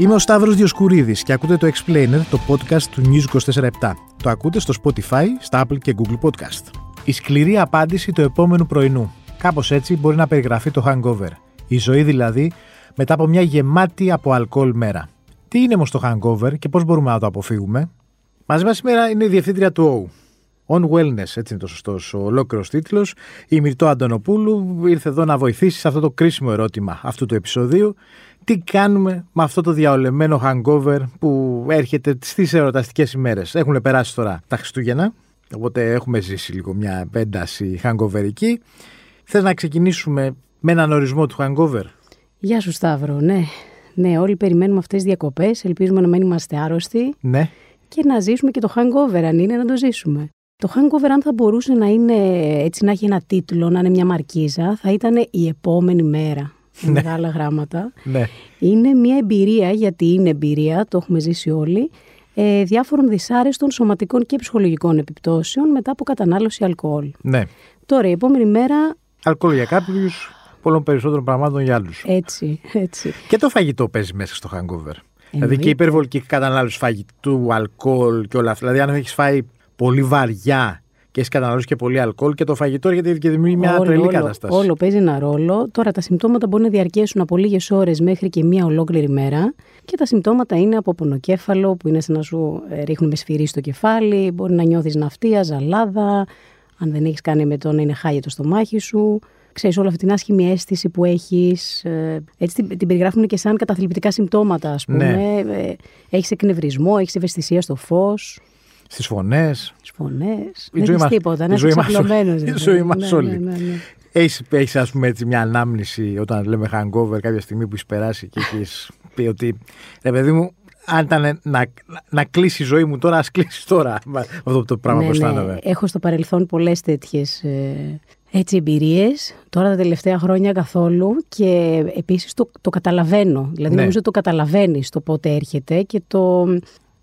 Είμαι ο Σταύρος Διοσκουρίδης και ακούτε το Explainer, το podcast του News 24 Το ακούτε στο Spotify, στα Apple και Google Podcast. Η σκληρή απάντηση του επόμενου πρωινού. Κάπως έτσι μπορεί να περιγραφεί το hangover. Η ζωή δηλαδή μετά από μια γεμάτη από αλκοόλ μέρα. Τι είναι όμως το hangover και πώς μπορούμε να το αποφύγουμε; Μαζί μας σήμερα είναι η διευθύντρια του OU. On Wellness, έτσι είναι το σωστός ο ολόκληρος τίτλος. Η Μυρτώ Αντωνοπούλου ήρθε εδώ να βοηθήσει σε αυτό το κρίσιμο ερώτημα αυτού του επεισοδίου. Τι κάνουμε με αυτό το διαολεμένο hangover που έρχεται στις ερωταστικές ημέρες; Έχουν περάσει τώρα τα Χριστούγεννα, οπότε έχουμε ζήσει λίγο μια ένταση hangoverική. Θες να ξεκινήσουμε με έναν ορισμό του hangover; Γεια σου Σταύρο, ναι. Ναι, όλοι περιμένουμε αυτές τις διακοπές, ελπίζουμε να μην είμαστε άρρωστοι. Ναι. Και να ζήσουμε και το hangover, αν είναι να το ζήσουμε. Το hangover, αν θα μπορούσε να είναι έτσι, να έχει ένα τίτλο, να είναι μια μαρκίζα, θα ήταν η επόμενη μέρα. Με Ναι. μεγάλα γράμματα. Ναι. Είναι μια εμπειρία, γιατί είναι εμπειρία, το έχουμε ζήσει όλοι, ε, διάφορων δυσάρεστων σωματικών και ψυχολογικών επιπτώσεων μετά από κατανάλωση αλκοόλ. ναι. Τώρα, η επόμενη μέρα, Αλκοόλ για κάποιους, πολλών περισσότερων πραγμάτων για άλλους. έτσι, έτσι. Και το φαγητό παίζει μέσα στο hangover. Δηλαδή και η Εννοείται. υπερβολική κατανάλωση φαγητού, αλκοόλ και όλα αυτά. Δηλαδή, αν έχεις φάει πολύ βαριά και έχει καταναλώσει και πολύ αλκοόλ και το φαγητό έρχεται και δημιουργεί μια όλο, τρελή όλο, κατάσταση. Όλο παίζει ένα ρόλο. Τώρα τα συμπτώματα μπορεί να διαρκέσουν από λίγες ώρες μέχρι και μία ολόκληρη μέρα. Και τα συμπτώματα είναι από πονοκέφαλο, που είναι σαν να σου ε, ρίχνουν μες σφυρί στο κεφάλι. Μπορεί να νιώθεις ναυτία, ζαλάδα. Αν δεν έχεις κάνει με να είναι χάγια το στομάχι σου. Ξέρεις, όλη αυτή την άσχημη αίσθηση που έχεις, ε, έτσι την, την περιγράφουν και σαν καταθλιπτικά συμπτώματα, ας πούμε. Ναι. Ε, έχεις εκνευρισμό, έχεις ευαισθησία στο φως, Στις φωνές. στις φωνές. Η δεν ζωή έχεις μας- τίποτα, η να είσαι ζωή μας- ξαπλωμένος. η δηλαδή. ζωή μας Ναι, όλη. ναι, ναι, ναι. Έχει, έχεις, ας πούμε, έτσι, μια ανάμνηση όταν λέμε hangover κάποια στιγμή που έχεις περάσει και έχεις πει ότι ρε παιδί μου, αν ήταν να, να, να κλείσει η ζωή μου τώρα, ας κλείσει τώρα. Με αυτό το πράγμα που αισθάνομαι. Έχω στο παρελθόν πολλές τέτοιες έτσι εμπειρίες. Τώρα τα τελευταία χρόνια καθόλου. Και επίσης το, το καταλαβαίνω. Δηλαδή, Ναι. νομίζω το καταλαβαίνεις το πότε έρχεται και το.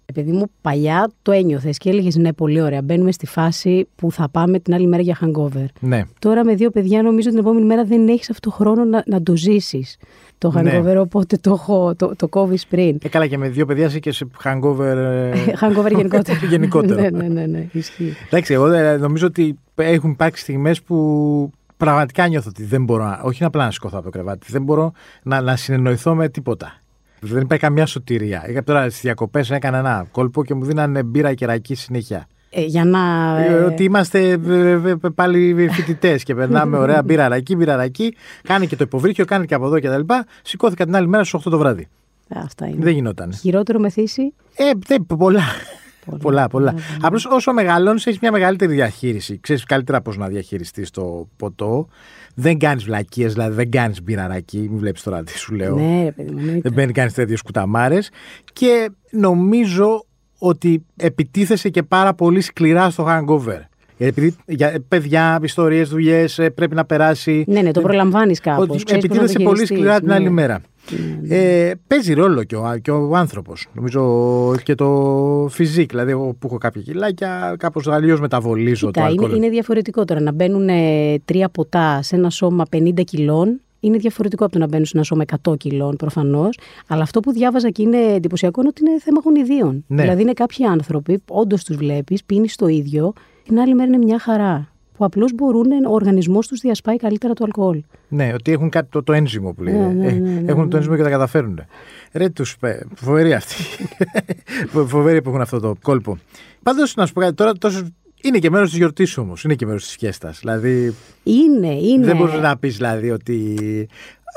Επειδή μου παλιά το ένιωθες και έλεγες Ναι, πολύ ωραία. Μπαίνουμε στη φάση που θα πάμε την άλλη μέρα για hangover. Ναι. Τώρα με δύο παιδιά νομίζω την επόμενη μέρα δεν έχεις αυτό το χρόνο να, να το ζήσεις το Ναι. hangover, οπότε το, έχω, το, το κόβεις πριν. Ε, καλά και με δύο παιδιά είσαι και σε hangover. ε, hangover γενικότερο. γενικότερο. ναι, ναι, ναι, ναι, ισχύει. Εντάξει, εγώ ε, νομίζω ότι έχουν υπάρξει στιγμές που πραγματικά νιώθω ότι δεν μπορώ, να- όχι απλά να σηκωθώ από το κρεβάτι, δεν μπορώ να, να συνεννοηθώ με τίποτα. Δεν υπάρχει καμιά σωτηρία. Είχα τώρα στις διακοπές έκανα ένα κόλπο και μου δίνανε μπύρα και ρακί συνέχεια. Ε, για να. Ε, ε, Ότι είμαστε ε, ε, πάλι φοιτητές και περνάμε ωραία μπύρα ρακί, μπύρα ρακί. Κάνει και το υποβρύχιο, κάνει και από εδώ κτλ. Σηκώθηκα την άλλη μέρα στις 8 το βράδυ. Αυτά είναι. Δεν γινόταν. Χειρότερο μεθύσι. Ε, δεν, πολλά. Πολλά, πολλά. ναι. Απλώς όσο μεγαλώνεις, έχεις μια μεγαλύτερη διαχείριση. Ξέρεις καλύτερα πώς να διαχειριστείς το ποτό. Δεν κάνεις βλακίες, δηλαδή δεν κάνεις μπειραράκι. Μην βλέπεις τώρα τι σου λέω. Ναι, ρε παιδί μου. εννοείται. Δεν μπαίνει κάνει τέτοιες κουταμάρες. Και νομίζω ότι επιτίθεσαι και πάρα πολύ σκληρά στο hangover. Επειδή για παιδιά, ιστορίες, δουλειές πρέπει να περάσει. Ναι, ναι, το προλαμβάνεις κάπως. Ότι επιτίθεσαι πολύ σκληρά την άλλη μέρα. Ναι, Ε, παίζει ρόλο και ο, και ο άνθρωπος. Νομίζω και το φυσικ. Δηλαδή, εγώ που έχω κάποια κιλάκια, κάπως αλλιώς μεταβολίζω το Κοίτα, είναι, αλκοόλ. είναι διαφορετικό τώρα να μπαίνουν ε, τρία ποτά σε ένα σώμα 50 κιλών. Είναι διαφορετικό από το να μπαίνουν σε ένα σώμα 100 κιλών προφανώς. Αλλά αυτό που διάβαζα και είναι εντυπωσιακό είναι ότι είναι θέμα γονιδίων. Ναι. Δηλαδή είναι κάποιοι άνθρωποι, όντως τους βλέπεις, πίνεις το ίδιο, την άλλη μέρα είναι μια χαρά. Που απλώς μπορούν, ο οργανισμός τους διασπάει καλύτερα το αλκοόλ. Ναι, ότι έχουν κάτι το, το ένζυμο που λέει. Ναι, ναι, Ε, ναι, ναι, έχουν ναι. το ένζυμο και τα καταφέρνουν. Ρε τους φοβεροί αυτοί. Φο- Φοβεροί που έχουν αυτό το κόλπο. Πάντως, να σου πω κάτι τώρα, τόσο... είναι και μέρος της γιορτής όμως. Είναι και μέρος της φιέστας. Δηλαδή, Είναι, είναι. δεν μπορείς να πεις δηλαδή ότι.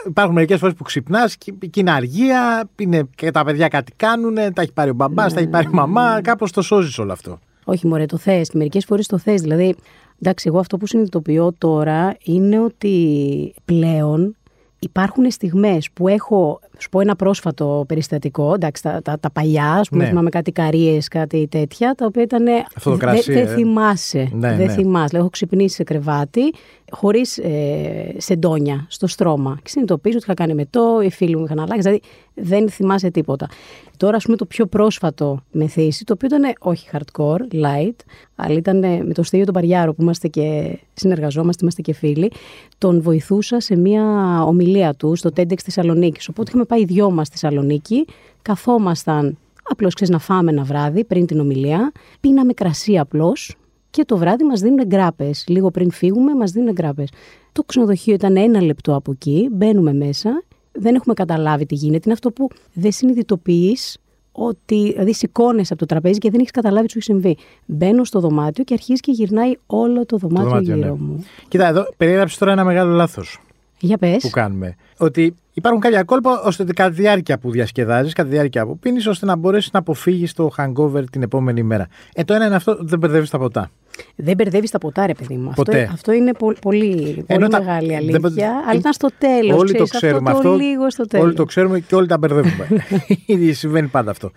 Υπάρχουν μερικές φορές που ξυπνάς και, και είναι αργία, είναι, και τα παιδιά κάτι κάνουν, τα έχει πάρει ο μπαμπάς, τα έχει πάρει η μαμά, κάπως το σώζεις όλο αυτό. Όχι, μωρέ, το θες. Μερικές φορές το θες. Δηλαδή, εντάξει, εγώ αυτό που συνειδητοποιώ τώρα είναι ότι πλέον υπάρχουν στιγμές που έχω, σου πω ένα πρόσφατο περιστατικό, εντάξει, τα, τα, τα παλιά, ας πούμε, Ναι. θυμάμαι κάτι καρίες, κάτι τέτοια, τα οποία ήταν... Αυτό το κρασί, Δεν ε. θυμάσαι, Ναι, δεν ναι. θυμάσαι. Δηλαδή, έχω ξυπνήσει σε κρεβάτι, χωρίς ε, σεντόνια στο στρώμα. Και συνειδητοποιήσω ότι είχα κάνει μετό, οι φίλοι μου είχαν αλλάξει, δηλαδή δεν θυμάσαι τίποτα. Τώρα, ας πούμε, το πιο πρόσφατο μεθύσι, το οποίο ήταν όχι hardcore, light, αλλά ήταν ε, με το Στέλιο τον Παριάρο που είμαστε και συνεργαζόμαστε, είμαστε και φίλοι, τον βοηθούσα σε μια ομιλία ομιλία του στο TEDx Θεσσαλονίκης. Οπότε είχαμε πάει δυο μας στη Θεσσαλονίκη, καθόμασταν απλώς ξέρεις να φάμε ένα βράδυ πριν την ομιλία, πίναμε κρασί απλώς και το βράδυ μας δίνουν γκράπε. Λίγο πριν φύγουμε, μας δίνουν γκράπε. Το ξενοδοχείο ήταν ένα λεπτό από εκεί, μπαίνουμε μέσα, δεν έχουμε καταλάβει τι γίνεται. Είναι αυτό που δεν συνειδητοποιείς ότι. Δηλαδή, σηκώνε από το τραπέζι και δεν έχεις καταλάβει τι σου έχει συμβεί. Μπαίνω στο δωμάτιο και αρχίζει και γυρνάει όλο το δωμάτιο, το δωμάτιο γύρω ναι. μου. Κοίτα, εδώ περιέγραψε τώρα ένα μεγάλο λάθος. Για πες. Που κάνουμε. Ότι υπάρχουν κάποια κόλπα ώστε κατά τη διάρκεια που διασκεδάζεις, κατά τη διάρκεια που πίνεις, ώστε να μπορέσεις να αποφύγεις το hangover την επόμενη μέρα. Ε, το ένα είναι αυτό, δεν μπερδεύεις τα ποτά. Δεν μπερδεύεις τα ποτά, ρε παιδί μου. Αυτό, αυτό είναι πολύ, πολύ, πολύ μεγάλη αλήθεια. Δεν... Αλλά ήταν στο τέλος. Όλοι ξέρεις, το ξέρουμε αυτό. αυτό λίγο στο τέλος. Όλοι το ξέρουμε και όλοι τα μπερδεύουμε. Ήδη συμβαίνει πάντα αυτό.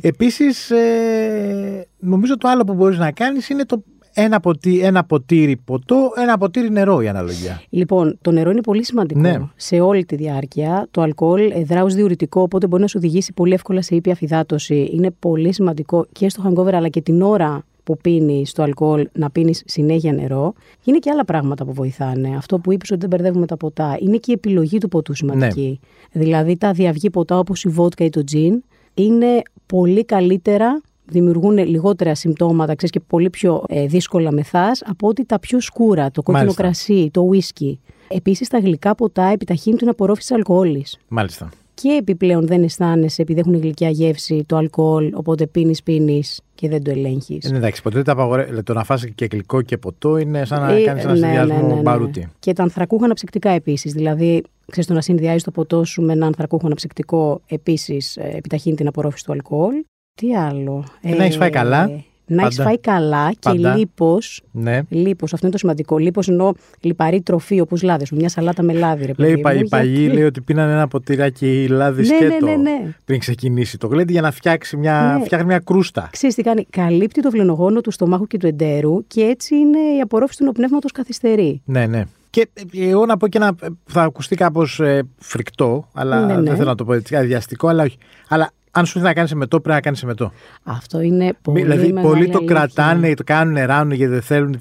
Επίσης, ε, νομίζω το άλλο που μπορείς να κάνεις είναι το ένα, ποτή, ένα ποτήρι ποτό, ένα ποτήρι νερό η αναλογία. Λοιπόν, το νερό είναι πολύ σημαντικό ναι. σε όλη τη διάρκεια. Το αλκοόλ δρά ως διουρητικό, οπότε μπορεί να σου οδηγήσει πολύ εύκολα σε ήπια φυδάτωση. Είναι πολύ σημαντικό και στο hangover αλλά και την ώρα που πίνεις το αλκοόλ να πίνεις συνέχεια νερό. Είναι και άλλα πράγματα που βοηθάνε. Αυτό που είπες ότι δεν μπερδεύουμε τα ποτά. Είναι και η επιλογή του ποτού σημαντική. Ναι. Δηλαδή τα διαυγή ποτά όπως η βότκα ή το τζιν είναι πολύ καλύτερα δημιουργούν λιγότερα συμπτώματα ξέρεις, και πολύ πιο ε, δύσκολα μεθάς από ότι τα πιο σκούρα, το κόκκινο κρασί, το ουίσκι. Επίσης, τα γλυκά ποτά επιταχύνουν την απορρόφηση αλκοόλης. Μάλιστα. Και επιπλέον δεν αισθάνεσαι επειδή έχουν γλυκιά γεύση το αλκοόλ, οπότε πίνεις, πίνεις και δεν το ελέγχεις. Ε, εντάξει, ποτέ τα απαγορεύει. Το να φας και γλυκό και ποτό είναι σαν να ε, κάνεις ένα ναι, συνδυασμό ναι, ναι, ναι, μπαρούτι. Και τα ανθρακούχα αναψυκτικά επίσης. Δηλαδή, ξέρεις το να συνδυάζεις το ποτό σου με ένα ανθρακούχο αναψυκτικό επίσης ε, επιταχύνει την απορρόφηση του αλκοόλ. Τι άλλο; Ε, να έχεις φάει καλά. Να έχεις φάει καλά και λίπος. Ναι. Λίπος, αυτό είναι το σημαντικό. Λίπος εννοώ λιπαρή τροφή, όπως λάδι. Μια σαλάτα με λάδι, ρε Λέει η παγή, λέει ότι πίνανε ένα ποτηράκι λάδι ναι, σκέτο ναι, ναι, ναι, πριν ξεκινήσει το γλέντι για να φτιάξει μια, ναι. φτιάχνει μια κρούστα. Ξέρεις τι κάνει; Καλύπτει το βλενογόνο του στομάχου και του εντέρου και έτσι είναι η απορρόφηση του νοπνεύματο καθυστερεί. Ναι, ναι. Και εγώ να πω και ένα. Θα ακουστεί κάπως ε, φρικτό, αλλά ναι, ναι. δεν θέλω να το πω έτσι αδιαστικό, αλλά όχι. Αλλά αν σου θέλει να κάνεις εμετό, πρέπει να κάνεις εμετό. Αυτό είναι πολύ Δηλαδή, πολλοί το κρατάνε, το κάνουν, ράνουν γιατί δεν θέλουν.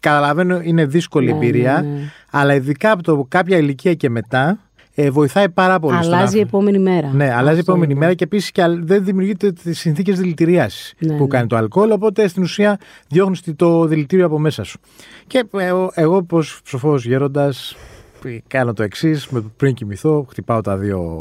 Καταλαβαίνω, είναι δύσκολη ναι, εμπειρία, ναι, ναι. αλλά ειδικά από το κάποια ηλικία και μετά, ε, βοηθάει πάρα πολύ. Αλλάζει η επόμενη μέρα. Ναι, αλλάζει η επόμενη μέρα και επίσης δεν δημιουργείται τις συνθήκες δηλητηρίασης ναι, που ναι. κάνει το αλκοόλ. Οπότε στην ουσία διώχνεις το δηλητήριο από μέσα σου. Και ε, εγώ, εγώ όπως ψοφός γέροντας, κάνω το εξής. Πριν κοιμηθώ, χτυπάω τα δύο.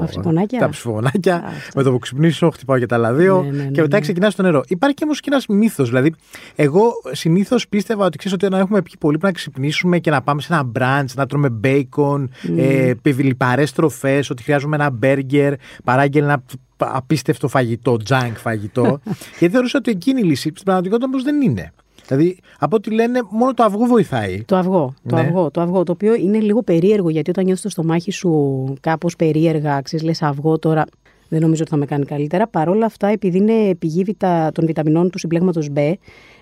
Τα ψηφογονάκια. με το που ξυπνήσω, χτυπάω και τα άλλα δύο. Ναι, ναι, ναι, και μετά ξεκινάς στο νερό. Υπάρχει όμω και ένας μύθος. Δηλαδή, εγώ συνήθως πίστευα ότι ξέρεις ότι να έχουμε πιει πολύ πρέπει να ξυπνήσουμε και να πάμε σε ένα μπραντς, να τρώμε μπέικον, mm. ε, λιπαρέ τροφές, ότι χρειάζομαι ένα μπέργκερ, παράγγελ ένα απίστευτο φαγητό, junk φαγητό. Γιατί θεωρούσα ότι εκείνη η λύση στην πραγματικότητα όμως δεν είναι. Δηλαδή, από ό,τι λένε, μόνο το αυγό βοηθάει. Το αυγό. Το, ναι. αυγό, το αυγό, το οποίο είναι λίγο περίεργο, γιατί όταν νιώθεις το στομάχι σου κάπως περίεργα, ξέρεις, λες αυγό τώρα. Δεν νομίζω ότι θα με κάνει καλύτερα. Παρ' όλα αυτά, επειδή είναι πηγή βητα... των βιταμινών του συμπλέγματος B,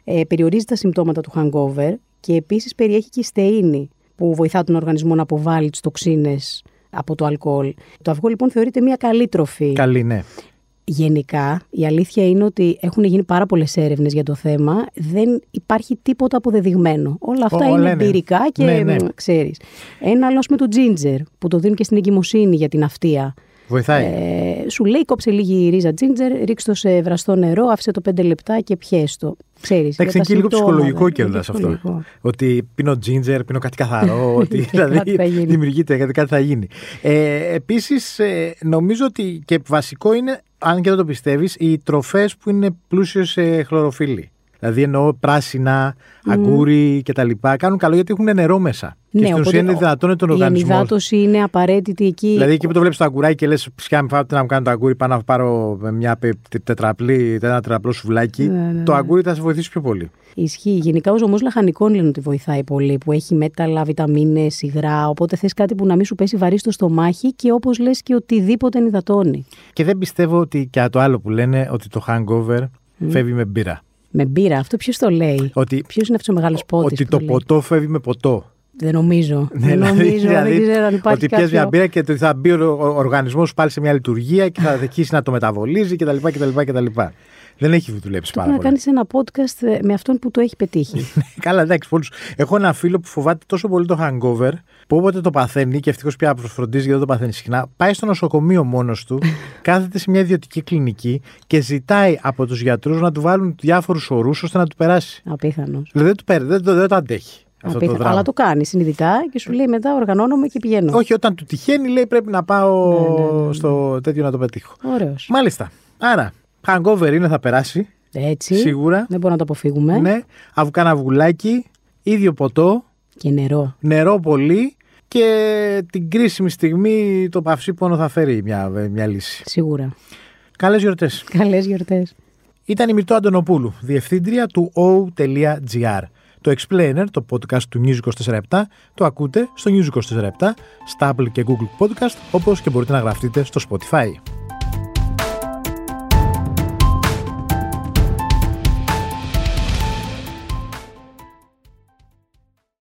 ε, περιορίζει τα συμπτώματα του hangover και επίσης περιέχει και η στεΐνη που βοηθά τον οργανισμό να αποβάλει τις τοξίνες από το αλκοόλ. Το αυγό λοιπόν θεωρείται μια καλή τροφή. Καλή, ναι. Γενικά, η αλήθεια είναι ότι έχουν γίνει πάρα πολλές έρευνες για το θέμα. Δεν υπάρχει τίποτα αποδεδειγμένο. Όλα αυτά είναι εμπειρικά και ναι, ναι. ξέρεις. Ένα άλλο με το ginger, που το δίνουν και στην εγκυμοσύνη για την αυτεία. Βοηθάει. Ε, σου λέει κόψε λίγη ρίζα τζίντζερ, ρίξτε το σε βραστό νερό, άφησε το πέντε λεπτά και πιέστο. Ξέρεις, Εντάξει, είναι και λίγο ψυχολογικό κιόλας αυτό. Ότι πίνω τζίντζερ, πίνω κάτι καθαρό, ότι δηλαδή δημιουργείται κάτι, κάτι θα γίνει. Ε, Επίσης, ε, νομίζω ότι και βασικό είναι, αν και δεν το πιστεύεις, οι τροφές που είναι πλούσιες σε χλωροφύλλη. Δηλαδή εννοώ πράσινα, αγκούρι mm. κτλ. Κάνουν καλό γιατί έχουν νερό μέσα. Ναι, και στην ουσία είναι δυνατόν τον οργανισμός. Η ενυδάτωση είναι απαραίτητη εκεί. Δηλαδή εκεί που το βλέπεις το αγκουράκι και λες: Ψιά με φάτε να μου κάνω το αγκούρι, πάω να πάρω μια τετραπλή, ένα τετραπλό σουβλάκι. Ναι, ναι, το αγκούρι θα σε βοηθήσει πιο πολύ. Ισχύει. Γενικά ο ζωμός λαχανικών λένε ότι βοηθάει πολύ, που έχει μέταλλα, βιταμίνες, υγρά. Οπότε θες κάτι που να μην σου πέσει βαρύ στο στομάχι και όπως λες και οτιδήποτε ενυδατώνει. Και δεν πιστεύω ότι και το άλλο που λένε ότι το hangover φεύγει με μπύρα. Με μπύρα, αυτό ποιος το λέει; Ποιος είναι αυτός ο μεγάλος πότης. Ότι το, το ποτό φεύγει με ποτό. Δεν νομίζω. Ναι, δεν δηλαδή, νομίζω. δηλαδή, δεν ξέρω αν υπάρχει ότι πιέζει μια κάποιο... μπύρα και ότι θα μπει ο ο οργανισμός πάλι σε μια λειτουργία και θα αρχίσει να το μεταβολίζει κτλ. κτλ, κτλ. Δεν έχει δουλέψει πάρα να πολύ. κάνεις ένα podcast ε, με αυτόν που το έχει πετύχει. Καλά, εντάξει, πολλούς. Έχω ένα φίλο που φοβάται τόσο πολύ το hangover που όποτε το παθαίνει και ευτυχώς πια φροντίζει γιατί δεν το παθαίνει συχνά, πάει στο νοσοκομείο μόνος του, κάθεται σε μια ιδιωτική κλινική και ζητάει από τους γιατρούς να του βάλουν διάφορους ορούς ώστε να του περάσει. Απίθανος. Δηλαδή δεν, του παίρνει, δεν, το- δεν το αντέχει αυτό το δράμα. Αλλά το κάνεις συνειδητά και σου λέει μετά οργανώνομαι και πηγαίνω. Όχι, όταν του τυχαίνει, λέει πρέπει να πάω Ναι, ναι, ναι, ναι. στο τέτοιο να το πετύχω. Ωραίος. Μάλιστα. Άρα, hangover είναι, θα περάσει. Έτσι. Σίγουρα. Δεν μπορούμε να το αποφύγουμε. Ναι. Αυγάνα αυγουλάκι, ίδιο ποτό, Και νερό. νερό πολύ και την κρίσιμη στιγμή το παυσίπονο θα φέρει μια, μια λύση. Σίγουρα. Καλές γιορτές. Καλές γιορτές. Ήταν η Μυρτώ Αντωνοπούλου, διευθύντρια του o.gr. Το Explainer, το podcast του News 24 το ακούτε στο News 24 στα Apple και Google Podcast, όπως και μπορείτε να γραφτείτε στο Spotify.